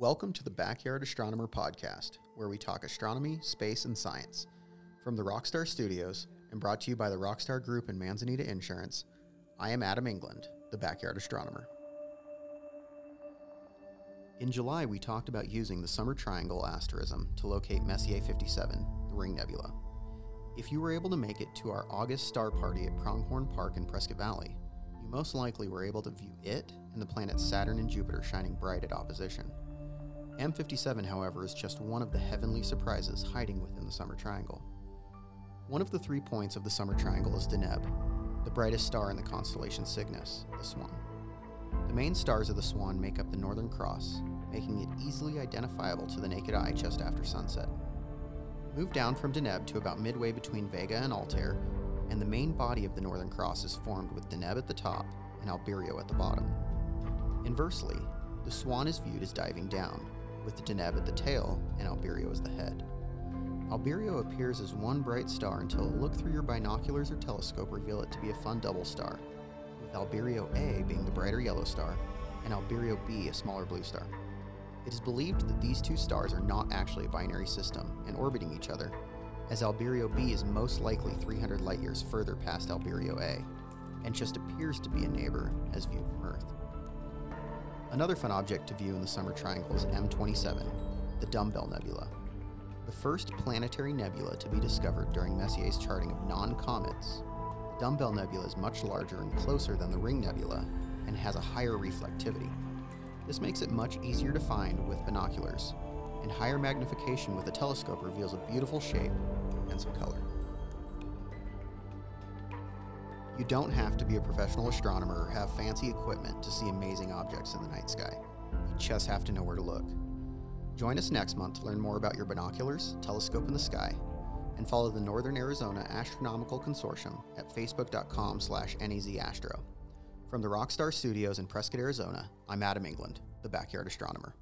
Welcome to the Backyard Astronomer podcast, where we talk astronomy, space, and science. From the Rockstar Studios and brought to you by the Rockstar Group and Manzanita Insurance, I am Adam England, the Backyard Astronomer. In July, we talked about using the Summer Triangle asterism to locate Messier 57, the Ring Nebula. If you were able to make it to our August star party at Pronghorn Park in Prescott Valley, you most likely were able to view it and the planets Saturn and Jupiter shining bright at opposition. M57, however, is just one of the heavenly surprises hiding within the Summer Triangle. One of the three points of the Summer Triangle is Deneb, the brightest star in the constellation Cygnus, the Swan. The main stars of the Swan make up the Northern Cross, making it easily identifiable to the naked eye just after sunset. Move down from Deneb to about midway between Vega and Altair, and the main body of the Northern Cross is formed with Deneb at the top and Albireo at the bottom. Inversely, the Swan is viewed as diving down, with Deneb at the tail and Albireo as the head. Albireo appears as one bright star until a look through your binoculars or telescope reveal it to be a fun double star, with Albireo A being the brighter yellow star and Albireo B a smaller blue star. It is believed that these two stars are not actually a binary system and orbiting each other, as Albireo B is most likely 300 light years further past Albireo A, and just appears to be a neighbor as viewed from Earth. Another fun object to view in the Summer Triangle is M27, the Dumbbell Nebula. The first planetary nebula to be discovered during Messier's charting of non comets, the Dumbbell Nebula is much larger and closer than the Ring Nebula and has a higher reflectivity. This makes it much easier to find with binoculars, and higher magnification with a telescope reveals a beautiful shape and some color. You don't have to be a professional astronomer or have fancy equipment to see amazing objects in the night sky. You just have to know where to look. Join us next month to learn more about your binoculars, telescope in the sky, and follow the Northern Arizona Astronomical Consortium at facebook.com slash nazastro. From the Rockstar Studios in Prescott, Arizona, I'm Adam England, the Backyard Astronomer.